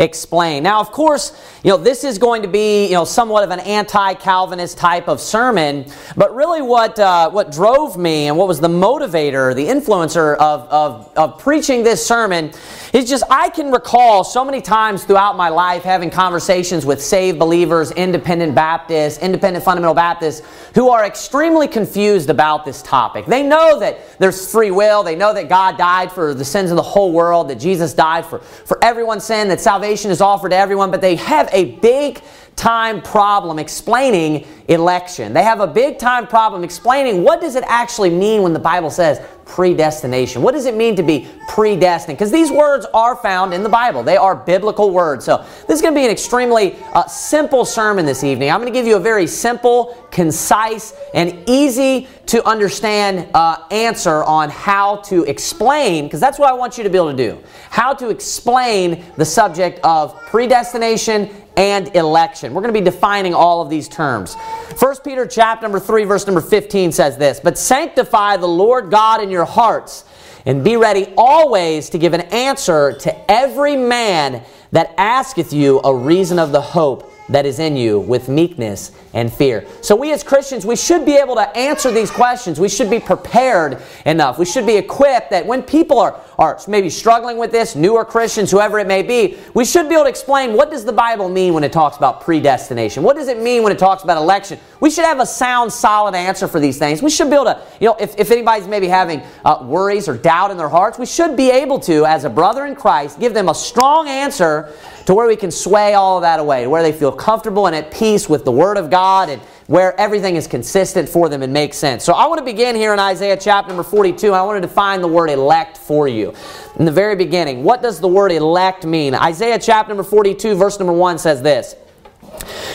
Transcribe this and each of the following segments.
explain. Now, of course, you know, this is going to be, you know, somewhat of an anti-Calvinist type of sermon, but really what, uh, what drove me and what was the motivator, the influencer of, of, of preaching this sermon is just I can recall so many times throughout my life having conversations with saved believers, independent Baptists, independent fundamental Baptists, who are extremely confused about this topic. They know that there's free will, they know that God died for the sins of the whole world, that Jesus died for, for everyone's sin, that salvation is offered to everyone, but they have a big time problem explaining election. They have a big time problem explaining what does it actually mean when the Bible says predestination. What does it mean to be predestined? Because these words are found in the Bible. They are biblical words. So this is going to be an extremely uh, simple sermon this evening. I'm going to give you a very simple, concise, and easy to understand uh, answer on how to explain, because that's what I want you to be able to do. How to explain the subject of predestination and election. We're going to be defining all of these terms. 1 Peter chapter number 3 verse number 15 says this, "But sanctify the Lord God in your hearts, and be ready always to give an answer to every man that asketh you a reason of the hope that is in you with meekness and fear. So, we as Christians, we should be able to answer these questions. We should be prepared enough. We should be equipped that when people are, are maybe struggling with this, newer Christians, whoever it may be, we should be able to explain what does the Bible mean when it talks about predestination? What does it mean when it talks about election? We should have a sound, solid answer for these things. We should be able to, you know, if, if anybody's maybe having uh, worries or doubt in their hearts, we should be able to, as a brother in Christ, give them a strong answer to where we can sway all of that away, where they feel comfortable and at peace with the Word of God and where everything is consistent for them and makes sense. So I want to begin here in Isaiah chapter number 42, and I want to define the word elect for you. In the very beginning, what does the word elect mean? Isaiah chapter number 42, verse number 1 says this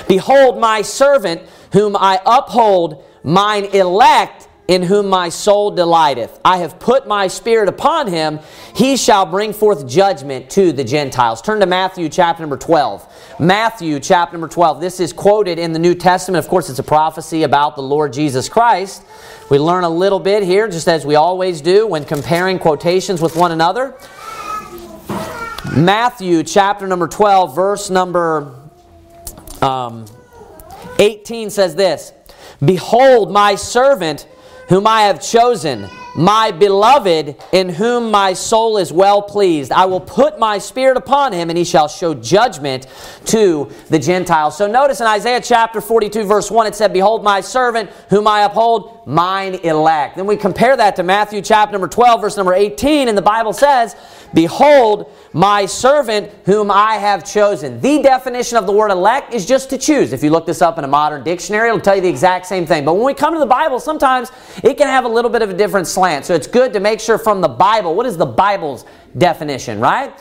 Behold, my servant, whom I uphold, mine elect in whom my soul delighteth. I have put my spirit upon him. He shall bring forth judgment to the Gentiles. Turn to Matthew chapter number 12. Matthew chapter number 12. This is quoted in the New Testament. Of course, it's a prophecy about the Lord Jesus Christ. We learn a little bit here, just as we always do when comparing quotations with one another. Matthew chapter number 12, verse number um, 18 says this Behold, my servant whom I have chosen, my beloved, in whom my soul is well pleased. I will put my spirit upon him, and he shall show judgment to the Gentiles. So notice in Isaiah chapter 42, verse 1, it said, Behold, my servant, whom I uphold, mine elect. Then we compare that to Matthew chapter number 12, verse number 18, and the Bible says, Behold, my servant whom I have chosen. The definition of the word elect is just to choose. If you look this up in a modern dictionary, it'll tell you the exact same thing. But when we come to the Bible, sometimes it can have a little bit of a different slant. So it's good to make sure from the Bible, what is the Bible's definition, right?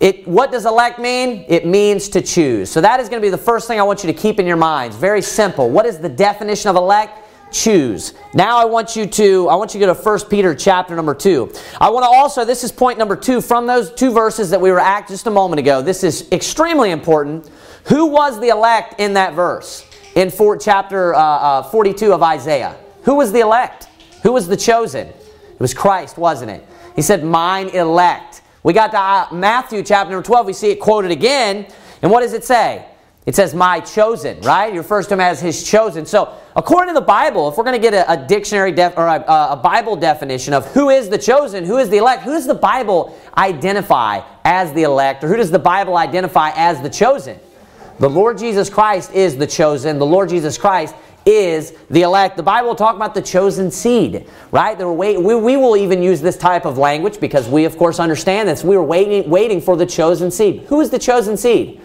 It, what does elect mean? It means to choose. So that is going to be the first thing I want you to keep in your minds. Very simple. What is the definition of elect? Choose. Now I want you to I want you to go to 1 Peter chapter number 2. I want to also this is point number 2 from those two verses that we were at just a moment ago. This is extremely important. Who was the elect in that verse? In for, chapter uh, uh, 42 of Isaiah. Who was the elect? Who was the chosen? It was Christ, wasn't it? He said, "Mine elect." We got to uh, Matthew chapter number 12. We see it quoted again. And what does it say? It says, my chosen, right? He refers to him as his chosen. So, according to the Bible, if we're going to get a, a dictionary def, or a, a, Bible definition of who is the chosen, who is the elect, who does the Bible identify as the elect, or who does the Bible identify as the chosen? The Lord Jesus Christ is the chosen. The Lord Jesus Christ is the elect. The Bible talk about the chosen seed, right? we, we will even use this type of language because we, of course, understand this. We were waiting, waiting for the chosen seed. Who is the chosen seed?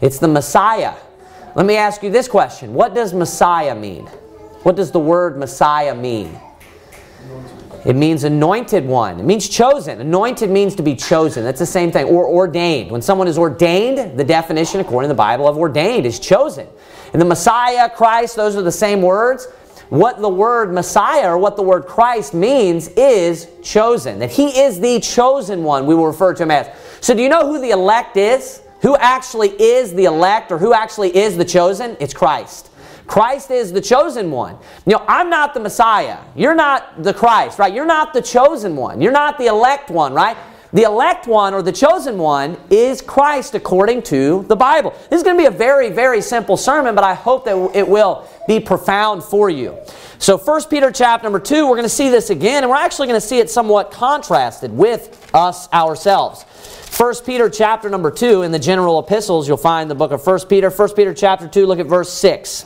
It's the Messiah. Let me ask you this question What does Messiah mean? What does the word Messiah mean? It means anointed one. It means chosen. Anointed means to be chosen. That's the same thing. Or ordained. When someone is ordained, the definition, according to the Bible, of ordained is chosen. And the Messiah, Christ, those are the same words. What the word Messiah or what the word Christ means is chosen. That he is the chosen one, we will refer to him as. So, do you know who the elect is? Who actually is the elect or who actually is the chosen? It's Christ. Christ is the chosen one. You know, I'm not the Messiah. You're not the Christ, right? You're not the chosen one. You're not the elect one, right? the elect one or the chosen one is Christ according to the Bible. This is going to be a very, very simple sermon, but I hope that it will be profound for you. So 1 Peter chapter number 2, we're going to see this again, and we're actually going to see it somewhat contrasted with us ourselves. 1 Peter chapter number 2 in the general epistles, you'll find the book of 1 Peter. 1 Peter chapter 2, look at verse 6.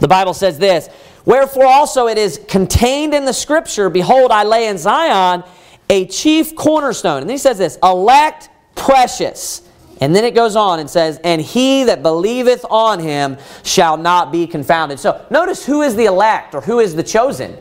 The Bible says this, Wherefore also it is contained in the scripture, Behold, I lay in Zion a chief cornerstone. And he says this, elect precious. And then it goes on and says, And he that believeth on him shall not be confounded. So notice who is the elect or who is the chosen?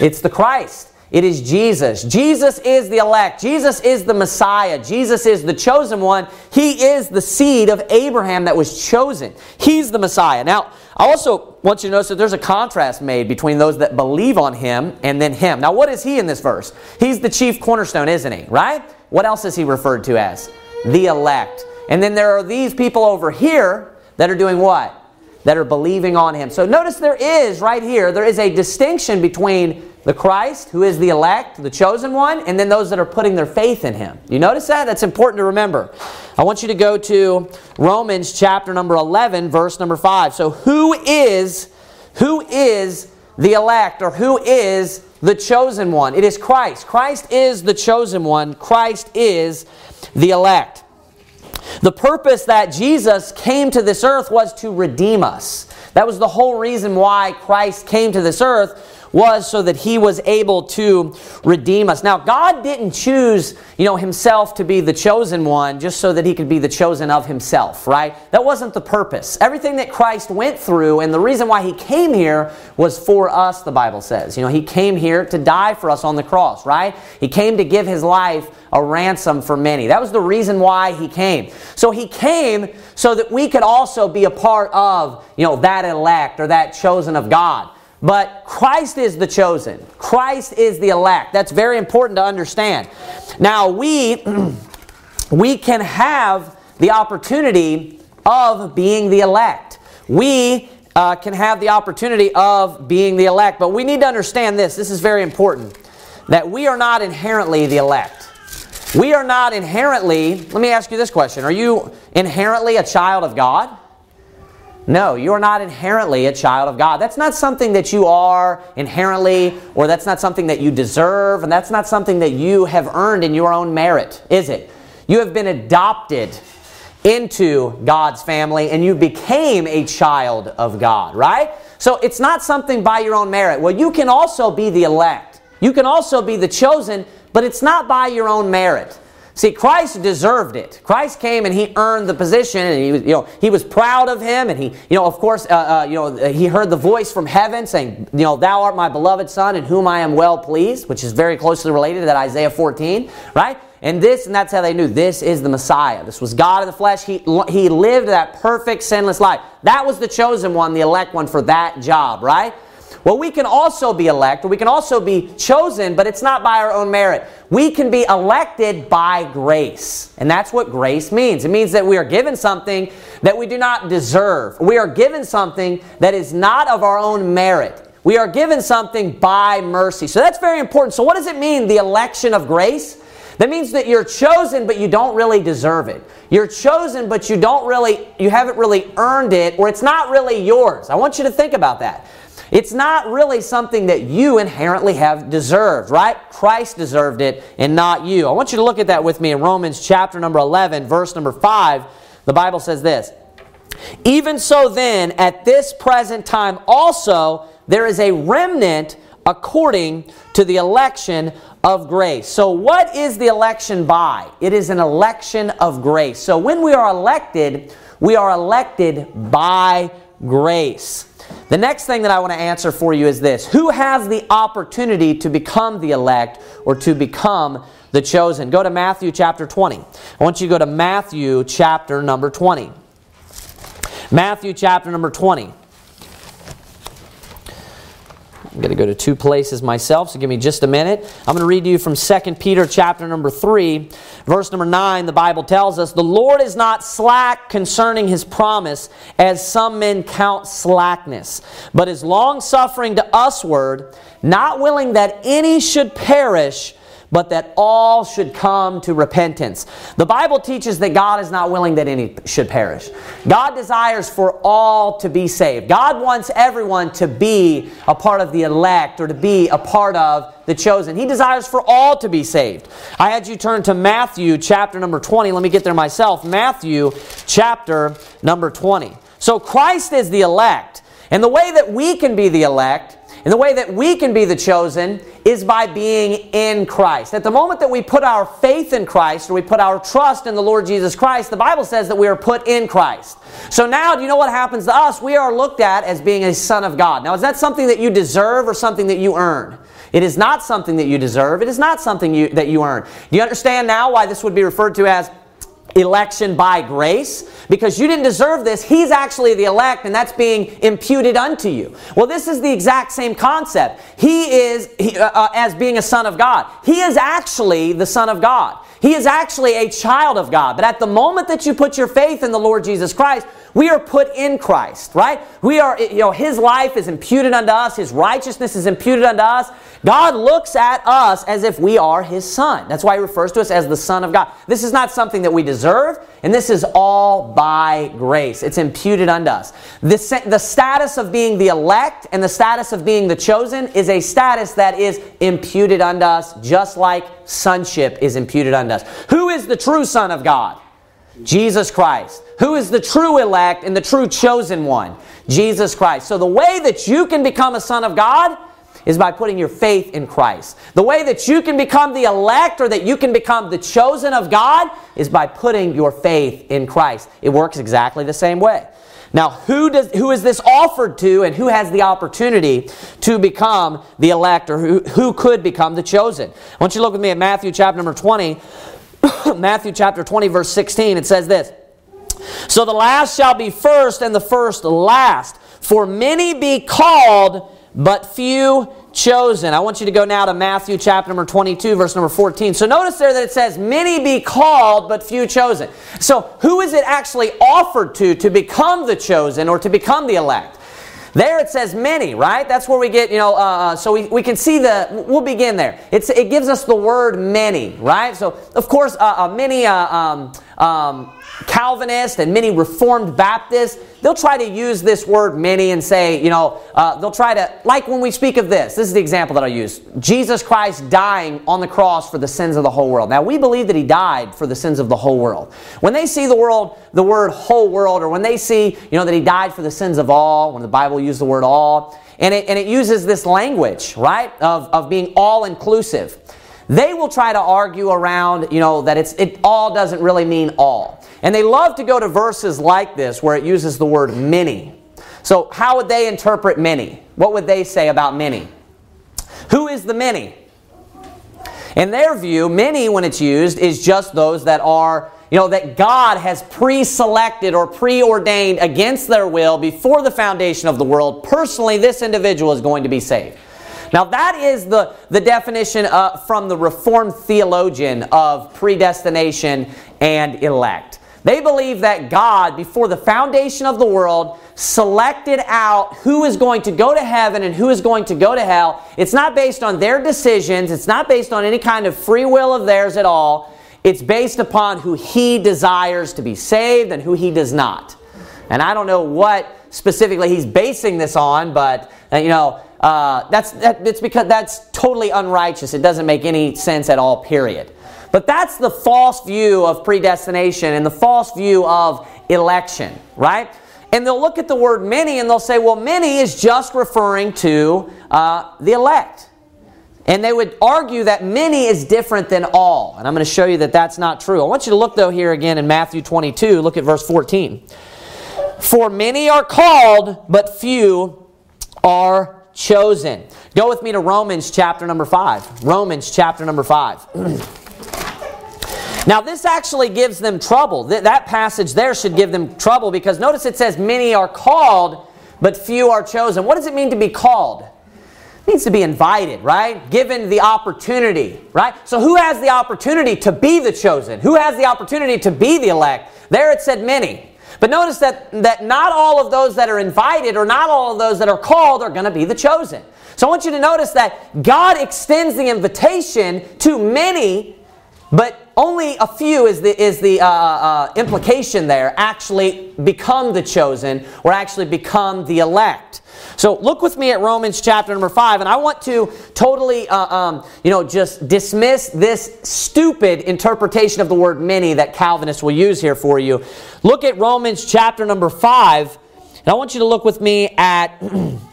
It's the Christ. It is Jesus. Jesus is the elect. Jesus is the Messiah. Jesus is the chosen one. He is the seed of Abraham that was chosen. He's the Messiah. Now, I also want you to notice that there's a contrast made between those that believe on him and then him. Now, what is he in this verse? He's the chief cornerstone, isn't he? Right? What else is he referred to as? The elect. And then there are these people over here that are doing what? That are believing on him. So notice there is right here, there is a distinction between the Christ, who is the elect, the chosen one, and then those that are putting their faith in him. You notice that? That's important to remember. I want you to go to Romans chapter number 11, verse number 5. So who is who is the elect or who is the chosen one? It is Christ. Christ is the chosen one. Christ is the elect. The purpose that Jesus came to this earth was to redeem us. That was the whole reason why Christ came to this earth was so that he was able to redeem us. Now, God didn't choose, you know, himself to be the chosen one just so that he could be the chosen of himself, right? That wasn't the purpose. Everything that Christ went through and the reason why he came here was for us, the Bible says. You know, he came here to die for us on the cross, right? He came to give his life a ransom for many. That was the reason why he came. So he came so that we could also be a part of, you know, that elect or that chosen of God. But Christ is the chosen. Christ is the elect. That's very important to understand. Now, we, we can have the opportunity of being the elect. We uh, can have the opportunity of being the elect. But we need to understand this. This is very important. That we are not inherently the elect. We are not inherently, let me ask you this question. Are you inherently a child of God? No, you are not inherently a child of God. That's not something that you are inherently, or that's not something that you deserve, and that's not something that you have earned in your own merit, is it? You have been adopted into God's family and you became a child of God, right? So it's not something by your own merit. Well, you can also be the elect. You can also be the chosen, but it's not by your own merit. See, Christ deserved it. Christ came and he earned the position, and he was, you know, he was proud of him, and he, you know, of course, uh, uh, you know, he heard the voice from heaven saying, you know, "Thou art my beloved Son, in whom I am well pleased," which is very closely related to that Isaiah 14, right? And this, and that's how they knew this is the Messiah. This was God in the flesh. He, he lived that perfect, sinless life. That was the chosen one, the elect one for that job, right? Well, we can also be elected, we can also be chosen, but it's not by our own merit. We can be elected by grace. And that's what grace means. It means that we are given something that we do not deserve. We are given something that is not of our own merit. We are given something by mercy. So that's very important. So, what does it mean, the election of grace? That means that you're chosen, but you don't really deserve it. You're chosen, but you don't really, you haven't really earned it, or it's not really yours. I want you to think about that. It's not really something that you inherently have deserved, right? Christ deserved it and not you. I want you to look at that with me in Romans chapter number 11, verse number 5. The Bible says this Even so, then, at this present time also, there is a remnant according to the election of grace. So, what is the election by? It is an election of grace. So, when we are elected, we are elected by grace. The next thing that I want to answer for you is this Who has the opportunity to become the elect or to become the chosen? Go to Matthew chapter 20. I want you to go to Matthew chapter number 20. Matthew chapter number 20. I'm going to go to two places myself, so give me just a minute. I'm going to read to you from 2 Peter chapter number 3, verse number 9. The Bible tells us, The Lord is not slack concerning his promise, as some men count slackness, but is long suffering to usward, not willing that any should perish, but that all should come to repentance. The Bible teaches that God is not willing that any should perish. God desires for all to be saved. God wants everyone to be a part of the elect or to be a part of the chosen. He desires for all to be saved. I had you turn to Matthew chapter number 20. Let me get there myself. Matthew chapter number 20. So Christ is the elect. And the way that we can be the elect and the way that we can be the chosen is by being in Christ. At the moment that we put our faith in Christ or we put our trust in the Lord Jesus Christ, the Bible says that we are put in Christ. So now, do you know what happens to us? We are looked at as being a son of God. Now, is that something that you deserve or something that you earn? It is not something that you deserve. It is not something you, that you earn. Do you understand now why this would be referred to as election by grace because you didn't deserve this. He's actually the elect and that's being imputed unto you. Well, this is the exact same concept. He is, he, uh, uh, as being a son of God, he is actually the son of God. He is actually a child of God. But at the moment that you put your faith in the Lord Jesus Christ, we are put in Christ, right? We are, you know, His life is imputed unto us, His righteousness is imputed unto us. God looks at us as if we are His Son. That's why He refers to us as the Son of God. This is not something that we deserve, and this is all by grace. It's imputed unto us. The, the status of being the elect and the status of being the chosen is a status that is imputed unto us, just like sonship is imputed unto us. Who is the true Son of God? Jesus Christ. Who is the true elect and the true chosen one? Jesus Christ. So the way that you can become a son of God is by putting your faith in Christ. The way that you can become the elect or that you can become the chosen of God is by putting your faith in Christ. It works exactly the same way. Now, who, does, who is this offered to and who has the opportunity to become the elect or who, who could become the chosen? I want you to look with me at Matthew chapter number 20. Matthew chapter 20, verse 16, it says this So the last shall be first, and the first last. For many be called, but few chosen. I want you to go now to Matthew chapter number 22, verse number 14. So notice there that it says, Many be called, but few chosen. So who is it actually offered to to become the chosen or to become the elect? There it says many, right? That's where we get, you know, uh, uh, so we, we can see the, we'll begin there. It's, it gives us the word many, right? So, of course, uh, uh many uh, um, um, Calvinists and many Reformed Baptists, they'll try to use this word many and say, you know, uh, they'll try to, like when we speak of this, this is the example that I'll use Jesus Christ dying on the cross for the sins of the whole world. Now, we believe that he died for the sins of the whole world. When they see the world, the word whole world, or when they see, you know, that he died for the sins of all, when the Bible uses the word all, and it, and it uses this language, right, of, of being all inclusive. They will try to argue around, you know, that it's, it all doesn't really mean all. And they love to go to verses like this where it uses the word many. So, how would they interpret many? What would they say about many? Who is the many? In their view, many, when it's used, is just those that are, you know, that God has pre selected or preordained against their will before the foundation of the world. Personally, this individual is going to be saved. Now, that is the, the definition uh, from the Reformed theologian of predestination and elect. They believe that God, before the foundation of the world, selected out who is going to go to heaven and who is going to go to hell. It's not based on their decisions, it's not based on any kind of free will of theirs at all. It's based upon who He desires to be saved and who He does not. And I don't know what specifically He's basing this on, but, uh, you know, uh, that's, that, it's because that's totally unrighteous. It doesn't make any sense at all, period. But that's the false view of predestination and the false view of election, right? And they'll look at the word many and they'll say, well, many is just referring to uh, the elect. And they would argue that many is different than all. And I'm going to show you that that's not true. I want you to look, though, here again in Matthew 22. Look at verse 14. For many are called, but few are chosen. Go with me to Romans chapter number 5. Romans chapter number 5. now, this actually gives them trouble. That passage there should give them trouble because notice it says, Many are called, but few are chosen. What does it mean to be called? It means to be invited, right? Given the opportunity, right? So, who has the opportunity to be the chosen? Who has the opportunity to be the elect? There it said many. But notice that, that not all of those that are invited or not all of those that are called are going to be the chosen. So I want you to notice that God extends the invitation to many, but only a few is the, is the uh, uh, implication there actually become the chosen or actually become the elect. So look with me at Romans chapter number 5, and I want to totally, uh, um, you know, just dismiss this stupid interpretation of the word many that Calvinists will use here for you. Look at Romans chapter number 5, and I want you to look with me at.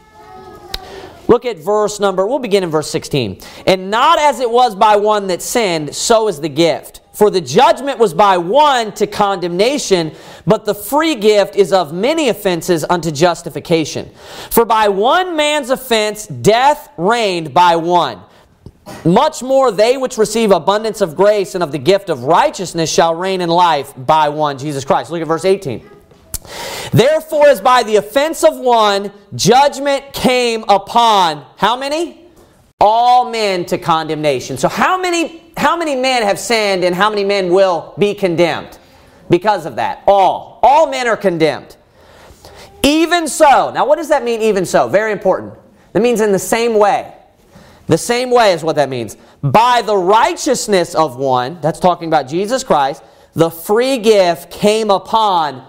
Look at verse number, we'll begin in verse 16. And not as it was by one that sinned, so is the gift. For the judgment was by one to condemnation, but the free gift is of many offenses unto justification. For by one man's offense, death reigned by one. Much more they which receive abundance of grace and of the gift of righteousness shall reign in life by one, Jesus Christ. Look at verse 18. Therefore, as by the offense of one, judgment came upon how many? All men to condemnation. So, how many, how many men have sinned and how many men will be condemned? Because of that. All. All men are condemned. Even so. Now, what does that mean, even so? Very important. That means in the same way. The same way is what that means. By the righteousness of one, that's talking about Jesus Christ, the free gift came upon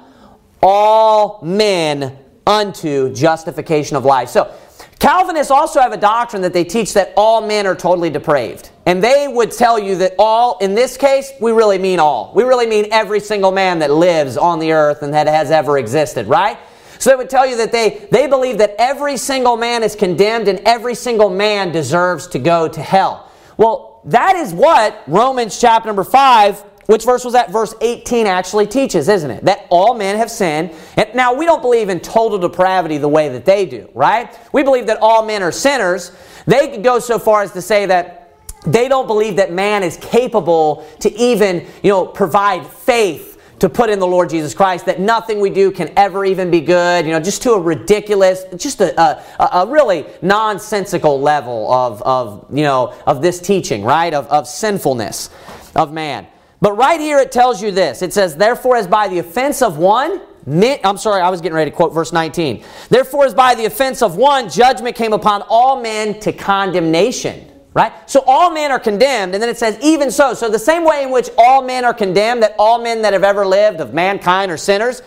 all men unto justification of life. So, Calvinists also have a doctrine that they teach that all men are totally depraved. And they would tell you that all, in this case, we really mean all. We really mean every single man that lives on the earth and that has ever existed, right? So they would tell you that they, they believe that every single man is condemned and every single man deserves to go to hell. Well, that is what Romans chapter number 5 which verse was that? Verse 18 actually teaches, isn't it? That all men have sinned. And now we don't believe in total depravity the way that they do, right? We believe that all men are sinners. They could go so far as to say that they don't believe that man is capable to even, you know, provide faith to put in the Lord Jesus Christ, that nothing we do can ever even be good, you know, just to a ridiculous, just a, a, a really nonsensical level of, of, you know, of this teaching, right? Of, of sinfulness of man. But right here it tells you this. It says, Therefore, as by the offense of one, I'm sorry, I was getting ready to quote verse 19. Therefore, as by the offense of one, judgment came upon all men to condemnation. Right? So all men are condemned, and then it says, even so. So the same way in which all men are condemned, that all men that have ever lived of mankind are sinners,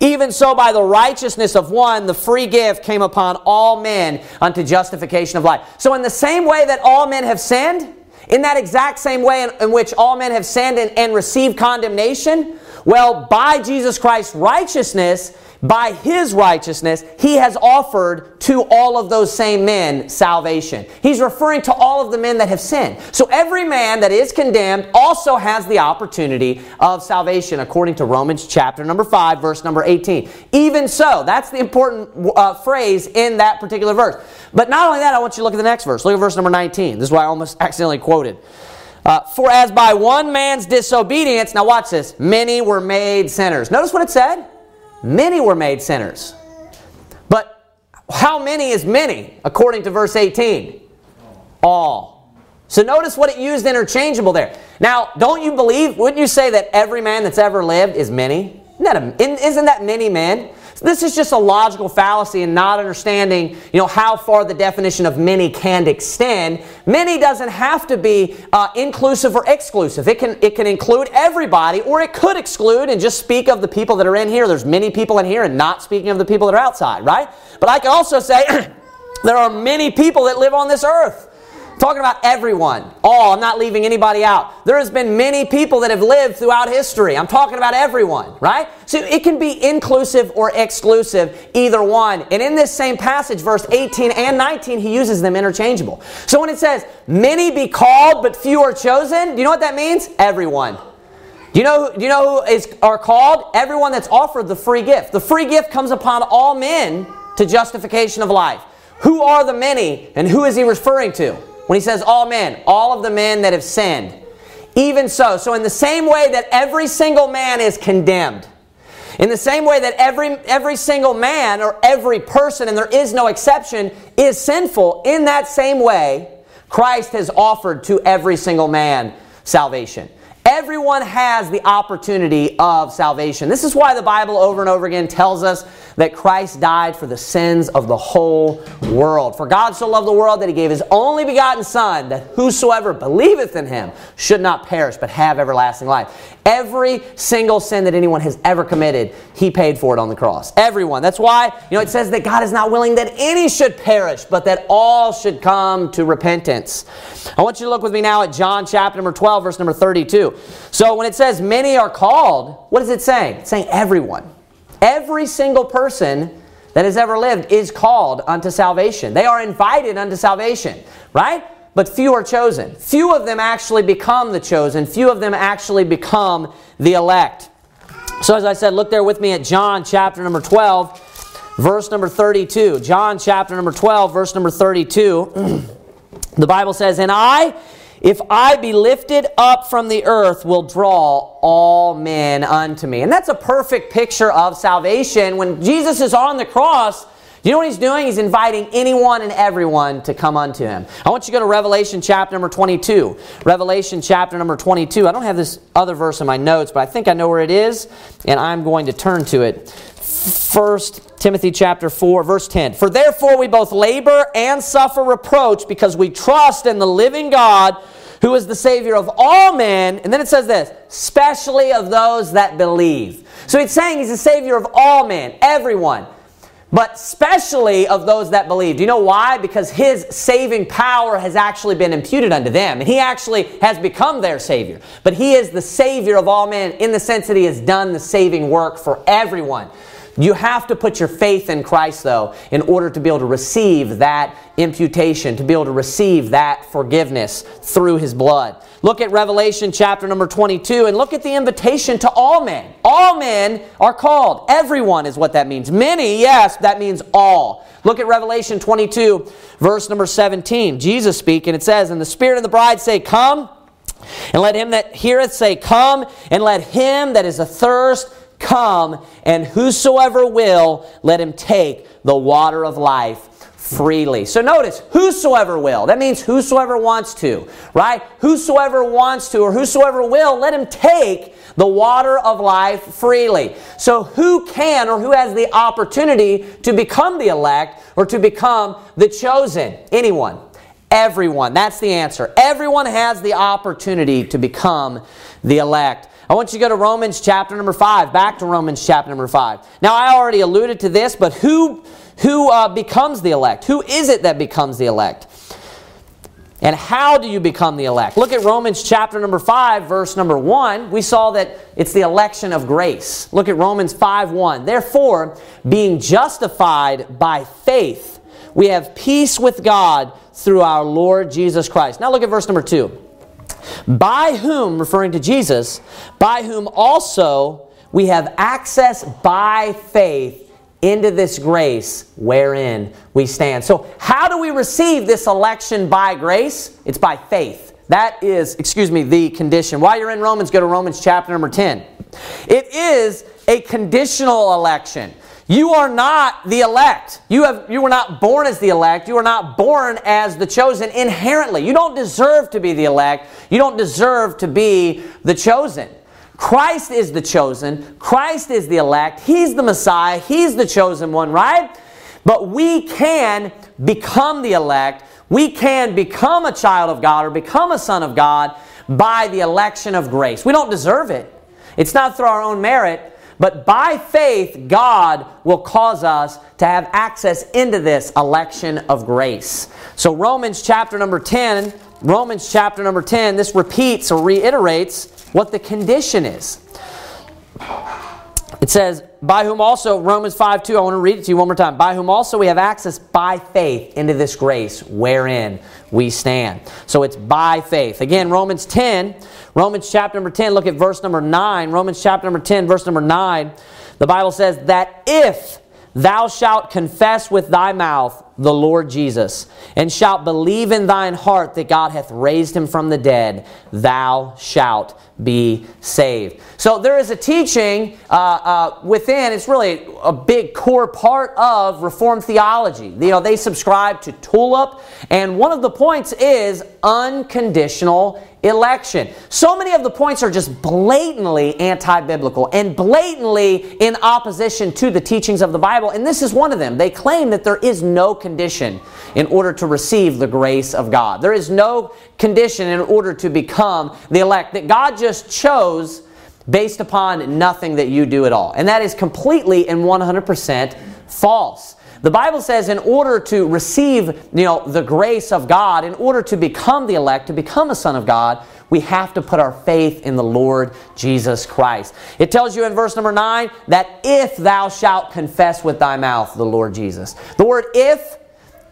even so by the righteousness of one, the free gift came upon all men unto justification of life. So in the same way that all men have sinned, in that exact same way in, in which all men have sinned and, and received condemnation, well, by Jesus Christ's righteousness, by his righteousness, he has offered to all of those same men salvation. He's referring to all of the men that have sinned. So every man that is condemned also has the opportunity of salvation, according to Romans chapter number 5, verse number 18. Even so, that's the important uh, phrase in that particular verse. But not only that, I want you to look at the next verse. Look at verse number 19. This is why I almost accidentally quoted. Uh, For as by one man's disobedience, now watch this, many were made sinners. Notice what it said? Many were made sinners. But how many is many, according to verse 18? All. So notice what it used interchangeable there. Now, don't you believe, wouldn't you say that every man that's ever lived is many? Isn't that, a, isn't that many men? This is just a logical fallacy and not understanding, you know, how far the definition of many can extend. Many doesn't have to be uh, inclusive or exclusive. It can it can include everybody, or it could exclude and just speak of the people that are in here. There's many people in here, and not speaking of the people that are outside, right? But I can also say there are many people that live on this earth talking about everyone. All. I'm not leaving anybody out. There has been many people that have lived throughout history. I'm talking about everyone, right? So it can be inclusive or exclusive, either one. And in this same passage, verse 18 and 19, he uses them interchangeable. So when it says, many be called, but few are chosen, do you know what that means? Everyone. Do you know, do you know who is, are called? Everyone that's offered the free gift. The free gift comes upon all men to justification of life. Who are the many, and who is he referring to? When he says all men, all of the men that have sinned. Even so, so in the same way that every single man is condemned, in the same way that every, every single man or every person, and there is no exception, is sinful, in that same way, Christ has offered to every single man salvation. Everyone has the opportunity of salvation. This is why the Bible over and over again tells us that Christ died for the sins of the whole world. For God so loved the world that he gave his only begotten Son, that whosoever believeth in him should not perish, but have everlasting life. Every single sin that anyone has ever committed, he paid for it on the cross. Everyone. That's why, you know, it says that God is not willing that any should perish, but that all should come to repentance. I want you to look with me now at John chapter number 12, verse number 32. So when it says many are called, what is it saying? It's saying everyone. Every single person that has ever lived is called unto salvation. They are invited unto salvation, right? But few are chosen. Few of them actually become the chosen. Few of them actually become the elect. So, as I said, look there with me at John chapter number 12, verse number 32. John chapter number 12, verse number 32. the Bible says, And I if I be lifted up from the earth, will draw all men unto me. And that's a perfect picture of salvation. When Jesus is on the cross, you know what he's doing? He's inviting anyone and everyone to come unto him. I want you to go to Revelation chapter number 22. Revelation chapter number 22. I don't have this other verse in my notes, but I think I know where it is, and I'm going to turn to it. First Timothy chapter 4 verse 10. For therefore we both labor and suffer reproach because we trust in the living God who is the Savior of all men. And then it says this, especially of those that believe. So it's saying he's the Savior of all men, everyone, but especially of those that believe. Do you know why? Because his saving power has actually been imputed unto them. And he actually has become their Savior. But he is the Savior of all men in the sense that he has done the saving work for everyone. You have to put your faith in Christ, though, in order to be able to receive that imputation, to be able to receive that forgiveness through His blood. Look at Revelation chapter number 22 and look at the invitation to all men. All men are called. Everyone is what that means. Many, yes, that means all. Look at Revelation 22, verse number 17. Jesus speaking, it says, And the Spirit and the bride say, Come. And let him that heareth say, Come. And let him that is athirst Come, and whosoever will, let him take the water of life freely. So notice, whosoever will. That means whosoever wants to, right? Whosoever wants to or whosoever will, let him take the water of life freely. So who can or who has the opportunity to become the elect or to become the chosen? Anyone. Everyone. That's the answer. Everyone has the opportunity to become the elect. I want you to go to Romans chapter number 5, back to Romans chapter number 5. Now, I already alluded to this, but who, who uh, becomes the elect? Who is it that becomes the elect? And how do you become the elect? Look at Romans chapter number 5, verse number 1. We saw that it's the election of grace. Look at Romans 5 1. Therefore, being justified by faith, we have peace with God through our Lord Jesus Christ. Now look at verse number 2 by whom, referring to Jesus, by whom also we have access by faith into this grace wherein we stand. So, how do we receive this election by grace? It's by faith. That is, excuse me, the condition. While you're in Romans, go to Romans chapter number 10. It is a conditional election. You are not the elect. You, have, you were not born as the elect. You are not born as the chosen inherently. You don't deserve to be the elect. You don't deserve to be the chosen. Christ is the chosen. Christ is the elect. He's the Messiah. He's the chosen one, right? But we can become the elect. We can become a child of God or become a son of God by the election of grace. We don't deserve it. It's not through our own merit. But by faith, God will cause us to have access into this election of grace. So, Romans chapter number 10, Romans chapter number 10, this repeats or reiterates what the condition is. It says, by whom also, Romans 5 2, I want to read it to you one more time. By whom also we have access by faith into this grace wherein we stand. So it's by faith. Again, Romans 10, Romans chapter number 10, look at verse number 9. Romans chapter number 10, verse number 9. The Bible says that if thou shalt confess with thy mouth the Lord Jesus, and shalt believe in thine heart that God hath raised him from the dead, thou shalt be saved. So there is a teaching uh, uh, within, it's really a big core part of Reformed theology. You know, they subscribe to TULIP, and one of the points is unconditional election. So many of the points are just blatantly anti biblical and blatantly in opposition to the teachings of the Bible. And this is one of them. They claim that there is no condition in order to receive the grace of God, there is no condition in order to become the elect, that God just chose based upon nothing that you do at all. And that is completely and 100% false. The Bible says in order to receive, you know, the grace of God, in order to become the elect, to become a son of God, we have to put our faith in the Lord Jesus Christ. It tells you in verse number 9 that if thou shalt confess with thy mouth the Lord Jesus. The word if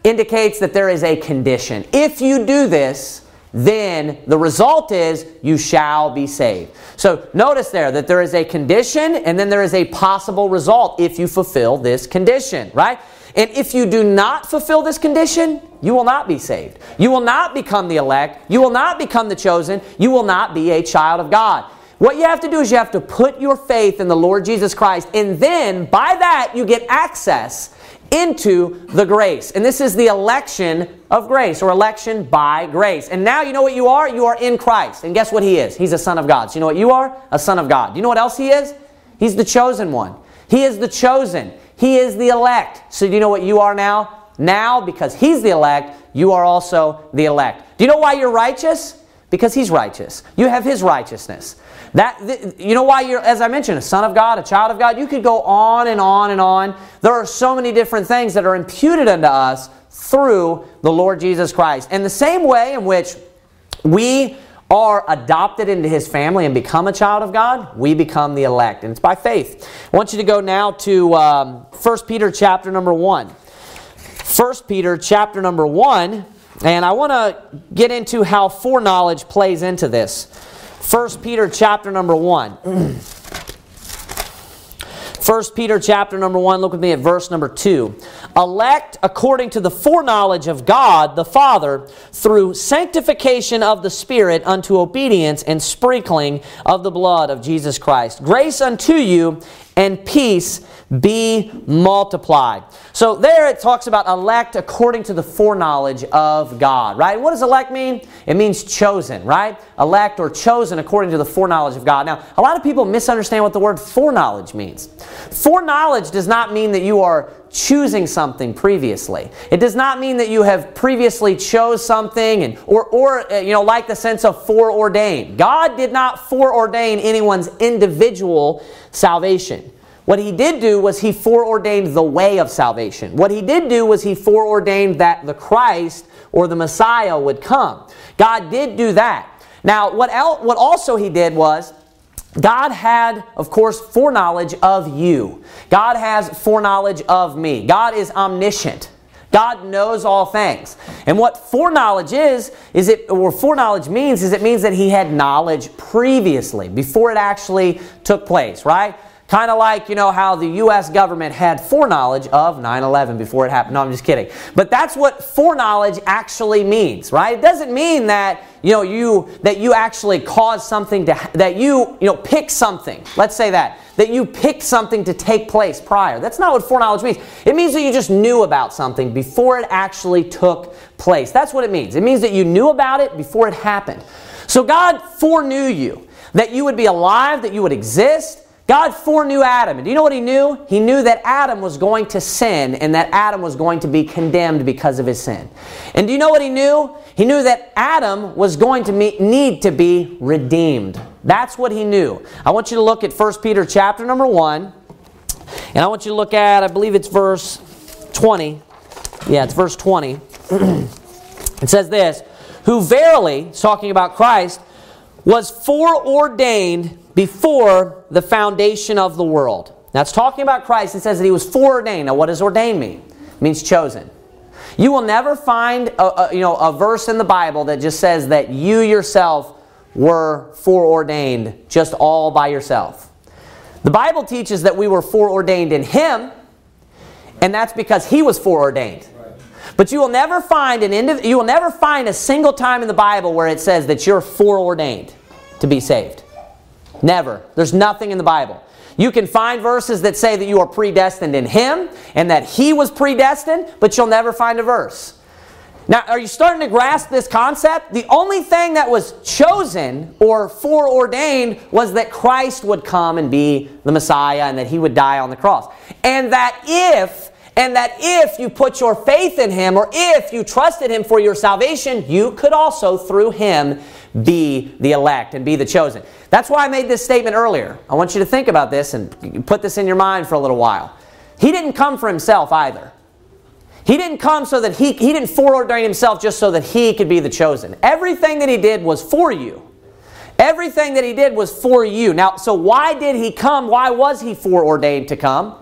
indicates that there is a condition. If you do this, then the result is you shall be saved. So notice there that there is a condition and then there is a possible result if you fulfill this condition, right? And if you do not fulfill this condition, you will not be saved. You will not become the elect. You will not become the chosen. You will not be a child of God. What you have to do is you have to put your faith in the Lord Jesus Christ, and then by that you get access into the grace. And this is the election of grace or election by grace. And now you know what you are? You are in Christ. And guess what He is? He's a Son of God. So you know what you are? A Son of God. Do you know what else He is? He's the chosen one. He is the chosen. He is the elect. So do you know what you are now? Now, because He's the elect, you are also the elect. Do you know why you're righteous? Because He's righteous. You have His righteousness. That you know why you're, as I mentioned, a son of God, a child of God. You could go on and on and on. There are so many different things that are imputed unto us through the Lord Jesus Christ. And the same way in which we are adopted into his family and become a child of God, we become the elect. And it's by faith. I want you to go now to um, 1 Peter chapter number 1. 1 Peter chapter number 1, and I want to get into how foreknowledge plays into this. 1 Peter chapter number 1. 1 Peter chapter number 1, look with me at verse number 2. Elect according to the foreknowledge of God the Father through sanctification of the Spirit unto obedience and sprinkling of the blood of Jesus Christ. Grace unto you and peace be multiplied. So there it talks about elect according to the foreknowledge of God, right? What does elect mean? It means chosen, right? Elect or chosen according to the foreknowledge of God. Now, a lot of people misunderstand what the word foreknowledge means. Foreknowledge does not mean that you are choosing something previously. It does not mean that you have previously chose something and or or uh, you know like the sense of foreordained. God did not foreordain anyone's individual salvation. What he did do was he foreordained the way of salvation. What he did do was he foreordained that the Christ or the Messiah would come. God did do that. Now, what, el- what also he did was God had, of course, foreknowledge of you. God has foreknowledge of me. God is omniscient. God knows all things. And what foreknowledge is, is it, or foreknowledge means, is it means that he had knowledge previously, before it actually took place, right? Kind of like, you know, how the U.S. government had foreknowledge of 9 11 before it happened. No, I'm just kidding. But that's what foreknowledge actually means, right? It doesn't mean that, you know, you, that you actually cause something to, that you, you know, pick something. Let's say that. That you picked something to take place prior. That's not what foreknowledge means. It means that you just knew about something before it actually took place. That's what it means. It means that you knew about it before it happened. So God foreknew you, that you would be alive, that you would exist, God foreknew Adam. And do you know what he knew? He knew that Adam was going to sin and that Adam was going to be condemned because of his sin. And do you know what he knew? He knew that Adam was going to meet, need to be redeemed. That's what he knew. I want you to look at 1 Peter chapter number 1. And I want you to look at, I believe it's verse 20. Yeah, it's verse 20. it says this Who verily, talking about Christ, was foreordained before the foundation of the world. Now it's talking about Christ. It says that he was foreordained. Now, what does ordained mean? It means chosen. You will never find a, a, you know, a verse in the Bible that just says that you yourself were foreordained just all by yourself. The Bible teaches that we were foreordained in him, and that's because he was foreordained. But you will never find an indiv- you will never find a single time in the Bible where it says that you're foreordained to be saved. Never. There's nothing in the Bible. You can find verses that say that you are predestined in Him and that He was predestined, but you'll never find a verse. Now, are you starting to grasp this concept? The only thing that was chosen or foreordained was that Christ would come and be the Messiah and that he would die on the cross. And that if and that if you put your faith in him or if you trusted him for your salvation, you could also through him be the elect and be the chosen. That's why I made this statement earlier. I want you to think about this and put this in your mind for a little while. He didn't come for himself either. He didn't come so that he, he didn't foreordain himself just so that he could be the chosen. Everything that he did was for you. Everything that he did was for you. Now, so why did he come? Why was he foreordained to come?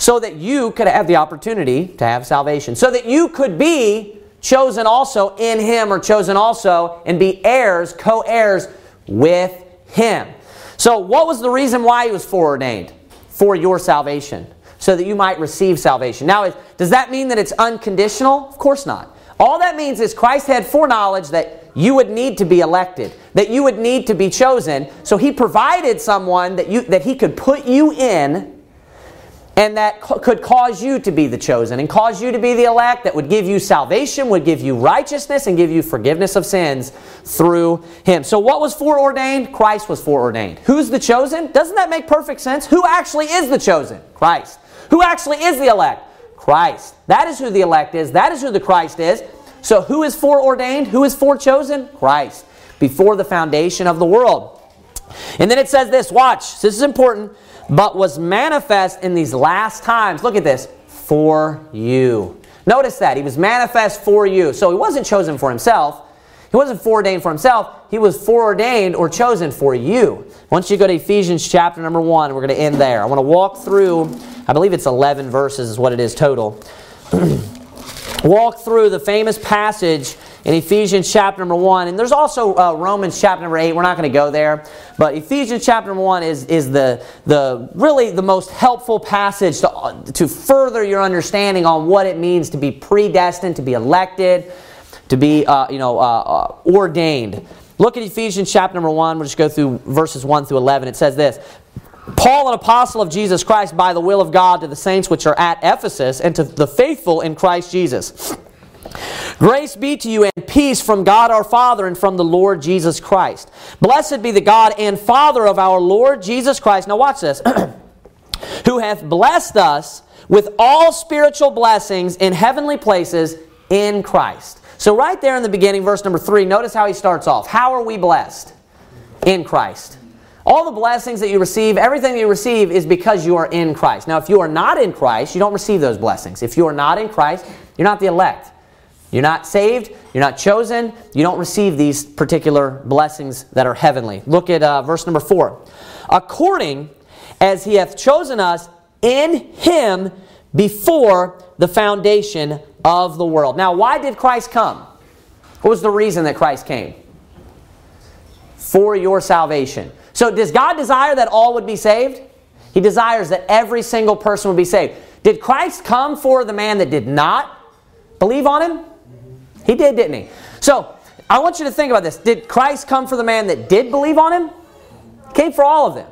So that you could have the opportunity to have salvation. So that you could be chosen also in him or chosen also and be heirs, co heirs with him. So, what was the reason why he was foreordained? For your salvation so that you might receive salvation. Now, does that mean that it's unconditional? Of course not. All that means is Christ had foreknowledge that you would need to be elected, that you would need to be chosen. So he provided someone that you that he could put you in and that could cause you to be the chosen and cause you to be the elect that would give you salvation, would give you righteousness and give you forgiveness of sins through him. So what was foreordained? Christ was foreordained. Who's the chosen? Doesn't that make perfect sense? Who actually is the chosen? Christ. Who actually is the elect? Christ. That is who the elect is. That is who the Christ is. So who is foreordained? Who is forechosen? Christ. Before the foundation of the world. And then it says this, watch, this is important, but was manifest in these last times. Look at this, for you. Notice that. He was manifest for you. So he wasn't chosen for himself. He wasn't foreordained for himself. He was foreordained or chosen for you. Once you go to Ephesians chapter number 1, we're going to end there. I want to walk through, I believe it's 11 verses is what it is total. walk through the famous passage in Ephesians chapter number 1. And there's also uh, Romans chapter number 8. We're not going to go there. But Ephesians chapter number 1 is, is the, the really the most helpful passage to, to further your understanding on what it means to be predestined, to be elected, to be uh, you know, uh, uh, ordained. Look at Ephesians chapter number 1. We'll just go through verses 1 through 11. It says this Paul, an apostle of Jesus Christ, by the will of God, to the saints which are at Ephesus, and to the faithful in Christ Jesus. Grace be to you and peace from God our Father and from the Lord Jesus Christ. Blessed be the God and Father of our Lord Jesus Christ. Now, watch this. Who hath blessed us with all spiritual blessings in heavenly places in Christ. So, right there in the beginning, verse number three, notice how he starts off. How are we blessed? In Christ. All the blessings that you receive, everything that you receive is because you are in Christ. Now, if you are not in Christ, you don't receive those blessings. If you are not in Christ, you're not the elect. You're not saved, you're not chosen, you don't receive these particular blessings that are heavenly. Look at uh, verse number four. According as he hath chosen us in him before the foundation of the world. Now, why did Christ come? What was the reason that Christ came? For your salvation. So, does God desire that all would be saved? He desires that every single person would be saved. Did Christ come for the man that did not believe on him? He did, didn't he? So, I want you to think about this. Did Christ come for the man that did believe on him? He came for all of them.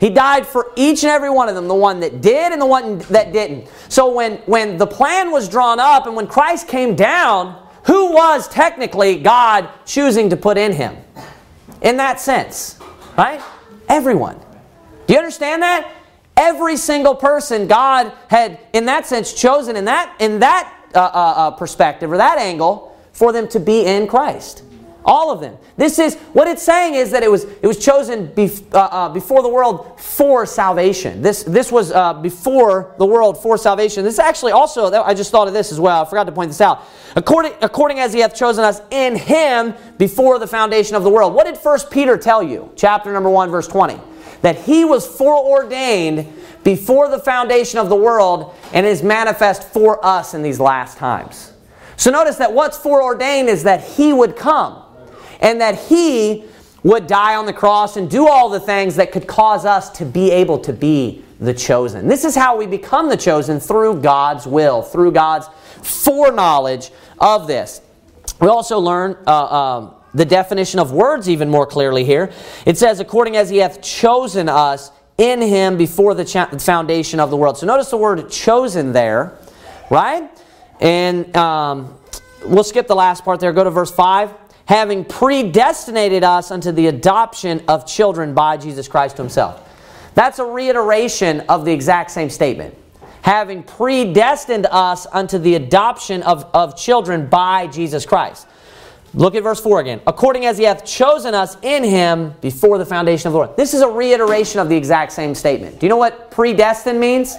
He died for each and every one of them, the one that did and the one that didn't. So when, when the plan was drawn up and when Christ came down, who was technically God choosing to put in him? In that sense, right? Everyone. Do you understand that? Every single person God had, in that sense, chosen in that, in that uh, uh, uh perspective or that angle for them to be in Christ. All of them. This is what it's saying is that it was it was chosen bef, uh, uh, before the world for salvation. This this was uh, before the world for salvation. This actually also I just thought of this as well. I forgot to point this out. According according as He hath chosen us in Him before the foundation of the world. What did First Peter tell you? Chapter number one, verse twenty. That He was foreordained before the foundation of the world and is manifest for us in these last times. So notice that what's foreordained is that He would come and that he would die on the cross and do all the things that could cause us to be able to be the chosen. This is how we become the chosen through God's will, through God's foreknowledge of this. We also learn uh, um, the definition of words even more clearly here. It says, according as he hath chosen us in him before the foundation of the world. So notice the word chosen there, right? And um, we'll skip the last part there. Go to verse 5. Having predestinated us unto the adoption of children by Jesus Christ to Himself. That's a reiteration of the exact same statement. Having predestined us unto the adoption of, of children by Jesus Christ. Look at verse 4 again. According as he hath chosen us in him before the foundation of the world. This is a reiteration of the exact same statement. Do you know what predestined means?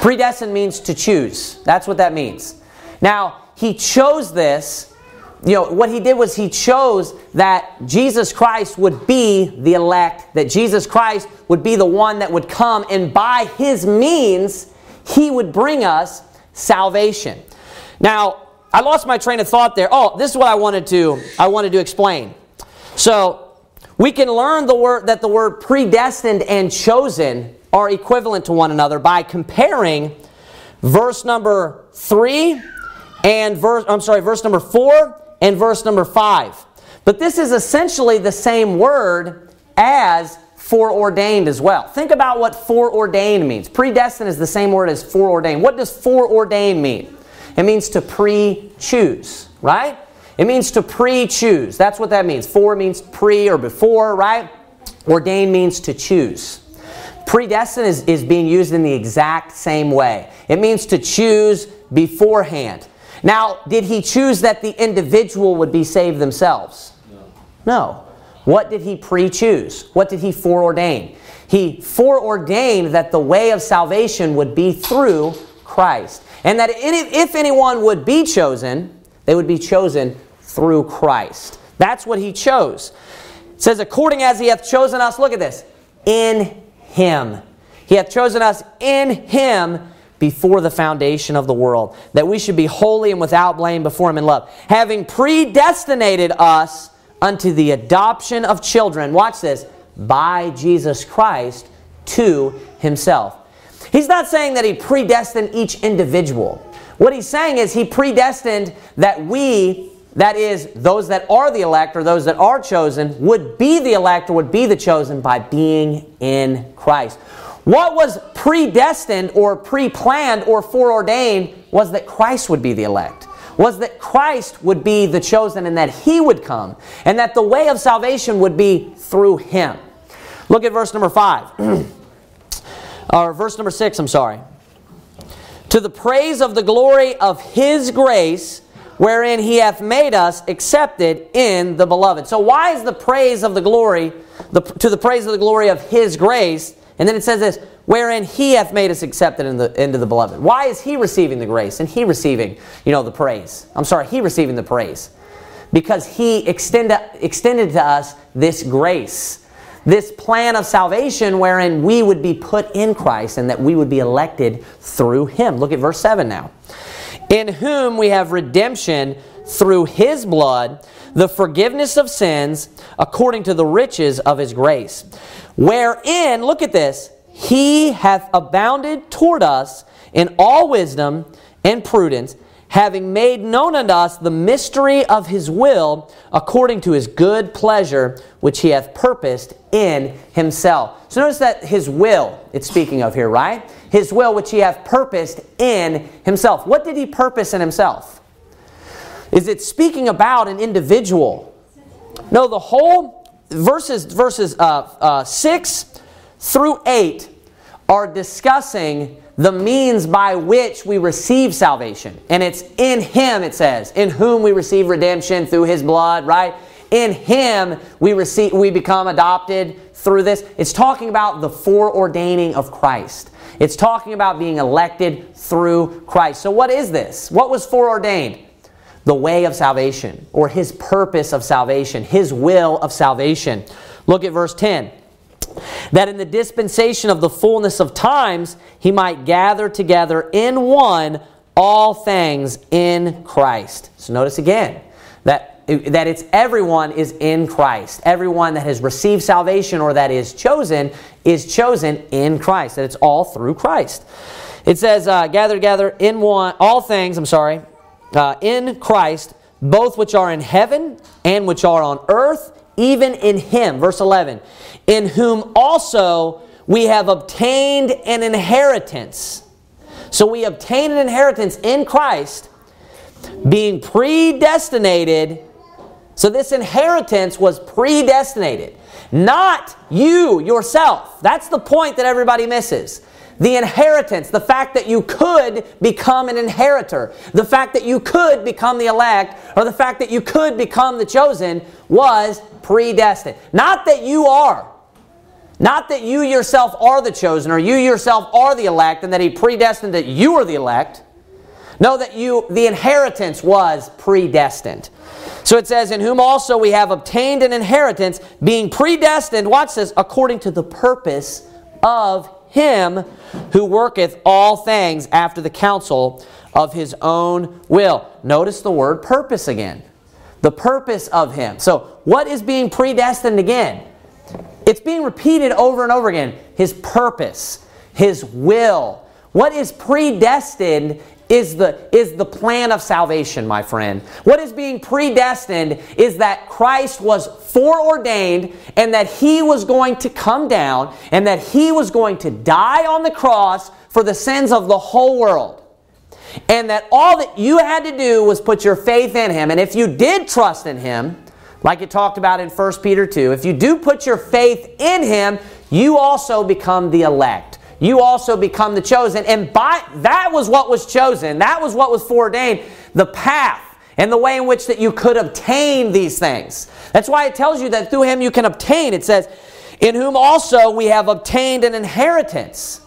Predestined means to choose. That's what that means. Now, he chose this. You know, what he did was he chose that Jesus Christ would be the elect, that Jesus Christ would be the one that would come, and by his means, he would bring us salvation. Now, I lost my train of thought there. Oh, this is what I wanted to I wanted to explain. So, we can learn the word that the word predestined and chosen are equivalent to one another by comparing verse number 3 and verse I'm sorry, verse number 4 and verse number 5. But this is essentially the same word as foreordained as well. Think about what foreordained means. Predestined is the same word as foreordained. What does foreordained mean? It means to pre choose, right? It means to pre choose. That's what that means. Fore means pre or before, right? Ordain means to choose. Predestined is, is being used in the exact same way. It means to choose beforehand. Now, did he choose that the individual would be saved themselves? No. no. What did he pre choose? What did he foreordain? He foreordained that the way of salvation would be through Christ. And that if anyone would be chosen, they would be chosen through Christ. That's what he chose. It says, according as he hath chosen us, look at this, in him. He hath chosen us in him before the foundation of the world, that we should be holy and without blame before him in love, having predestinated us unto the adoption of children, watch this, by Jesus Christ to himself He's not saying that he predestined each individual. What he's saying is he predestined that we, that is, those that are the elect or those that are chosen, would be the elect or would be the chosen by being in Christ. What was predestined or pre planned or foreordained was that Christ would be the elect was that Christ would be the chosen and that he would come, and that the way of salvation would be through him. Look at verse number 5. or verse number six, I'm sorry. To the praise of the glory of his grace, wherein he hath made us accepted in the beloved. So, why is the praise of the glory, the, to the praise of the glory of his grace? And then it says this, wherein he hath made us accepted in the, into the beloved. Why is he receiving the grace and he receiving, you know, the praise? I'm sorry, he receiving the praise. Because he extended, extended to us this grace this plan of salvation wherein we would be put in Christ and that we would be elected through Him. Look at verse 7 now. In whom we have redemption through His blood, the forgiveness of sins according to the riches of His grace. Wherein, look at this, He hath abounded toward us in all wisdom and prudence having made known unto us the mystery of his will according to his good pleasure which he hath purposed in himself. So notice that his will it's speaking of here, right? His will which he hath purposed in himself. What did he purpose in himself? Is it speaking about an individual? No, the whole verses verses uh, uh, 6 through 8 are discussing the means by which we receive salvation. And it's in Him, it says, in whom we receive redemption through His blood, right? In Him we receive we become adopted through this. It's talking about the foreordaining of Christ. It's talking about being elected through Christ. So what is this? What was foreordained? The way of salvation, or his purpose of salvation, his will of salvation. Look at verse 10 that in the dispensation of the fullness of times he might gather together in one all things in Christ. So notice again that that it's everyone is in Christ. Everyone that has received salvation or that is chosen is chosen in Christ. That it's all through Christ. It says, uh, gather together in one, all things, I'm sorry, uh, in Christ, both which are in heaven and which are on earth, even in him. Verse 11 in whom also we have obtained an inheritance. So we obtain an inheritance in Christ, being predestinated. So this inheritance was predestinated, not you yourself. That's the point that everybody misses. The inheritance, the fact that you could become an inheritor, the fact that you could become the elect, or the fact that you could become the chosen was predestined. Not that you are. Not that you yourself are the chosen or you yourself are the elect and that he predestined that you are the elect. Know that you the inheritance was predestined. So it says, In whom also we have obtained an inheritance, being predestined, watch this, according to the purpose of him who worketh all things after the counsel of his own will. Notice the word purpose again. The purpose of him. So, what is being predestined again? It's being repeated over and over again. His purpose, his will. What is predestined is the, is the plan of salvation, my friend. What is being predestined is that Christ was foreordained and that he was going to come down and that he was going to die on the cross for the sins of the whole world. And that all that you had to do was put your faith in him. And if you did trust in him, like it talked about in 1 Peter 2, if you do put your faith in him, you also become the elect you also become the chosen. And by that was what was chosen. That was what was foreordained. The path and the way in which that you could obtain these things. That's why it tells you that through him you can obtain. It says, in whom also we have obtained an inheritance.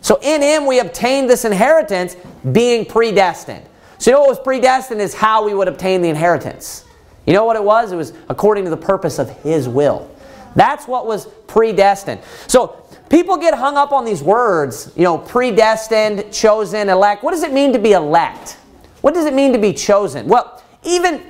So in him we obtained this inheritance being predestined. So you know what was predestined is how we would obtain the inheritance. You know what it was? It was according to the purpose of his will. That's what was predestined. So People get hung up on these words, you know, predestined, chosen, elect. What does it mean to be elect? What does it mean to be chosen? Well, even,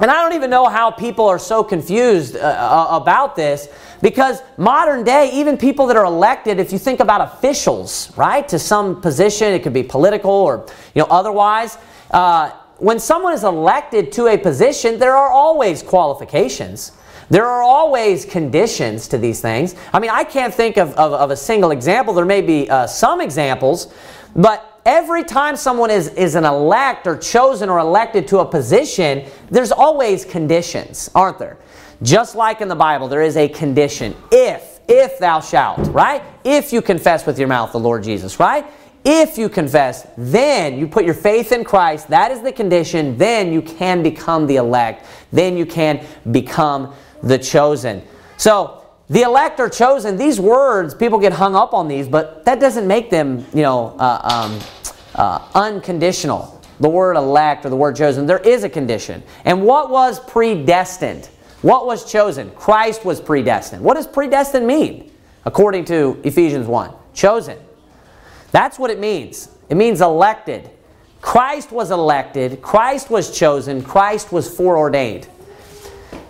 and I don't even know how people are so confused uh, uh, about this because modern day, even people that are elected, if you think about officials, right, to some position, it could be political or, you know, otherwise, uh, when someone is elected to a position, there are always qualifications. There are always conditions to these things. I mean, I can't think of, of, of a single example. There may be uh, some examples, but every time someone is, is an elect or chosen or elected to a position, there's always conditions, aren't there? Just like in the Bible, there is a condition. If, if thou shalt, right? If you confess with your mouth the Lord Jesus, right? If you confess, then you put your faith in Christ, that is the condition, then you can become the elect. Then you can become the chosen. So, the elect are chosen. These words, people get hung up on these, but that doesn't make them, you know, uh, um, uh, unconditional. The word elect or the word chosen, there is a condition. And what was predestined? What was chosen? Christ was predestined. What does predestined mean? According to Ephesians 1. Chosen. That's what it means. It means elected. Christ was elected. Christ was chosen. Christ was foreordained.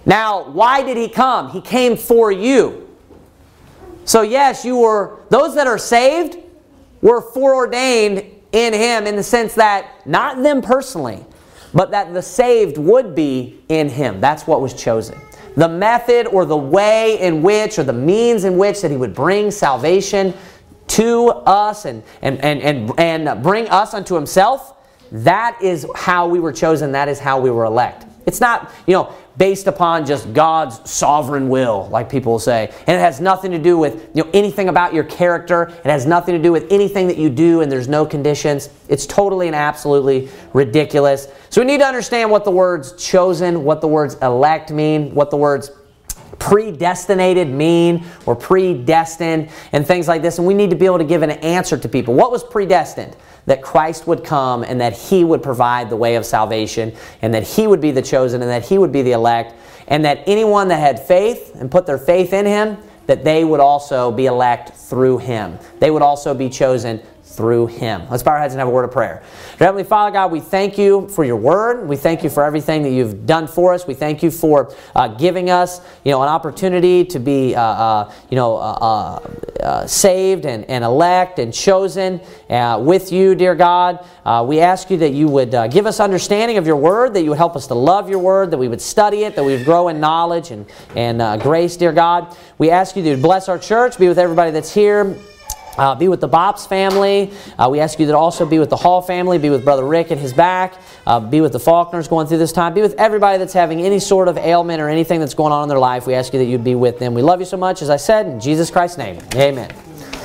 Now, why did he come? He came for you. So, yes, you were, those that are saved were foreordained in him in the sense that not them personally, but that the saved would be in him. That's what was chosen. The method or the way in which or the means in which that he would bring salvation to us and, and, and, and, and bring us unto himself, that is how we were chosen. That is how we were elect. It's not, you know, based upon just God's sovereign will, like people say. And it has nothing to do with you know, anything about your character. It has nothing to do with anything that you do and there's no conditions. It's totally and absolutely ridiculous. So we need to understand what the words chosen, what the words elect mean, what the words predestinated mean or predestined and things like this. And we need to be able to give an answer to people. What was predestined? that Christ would come and that He would provide the way of salvation and that He would be the chosen and that He would be the elect and that anyone that had faith and put their faith in Him, that they would also be elect through Him. They would also be chosen through him. Let's bow our heads and have a word of prayer. Heavenly Father God, we thank you for your word. We thank you for everything that you've done for us. We thank you for uh, giving us, you know, an opportunity to be, uh, uh, you know, uh, uh, uh, saved and, and elect and chosen with you, dear God. we ask you that you would give us understanding of your word, that you would help us to love your word, that we would study it, that we would grow in knowledge and, and grace, dear God. We ask you to bless our church, be with everybody that's here Uh, be with the Bops family. Uh, we ask you to also be with the Hall family, be with Brother Rick and his back, uh, be with the Faulkners going through this time, be with everybody that's having any sort of ailment or anything that's going on in their life. We ask you that you'd be with them. We love you so much, as I said, in Jesus Christ's name. Amen.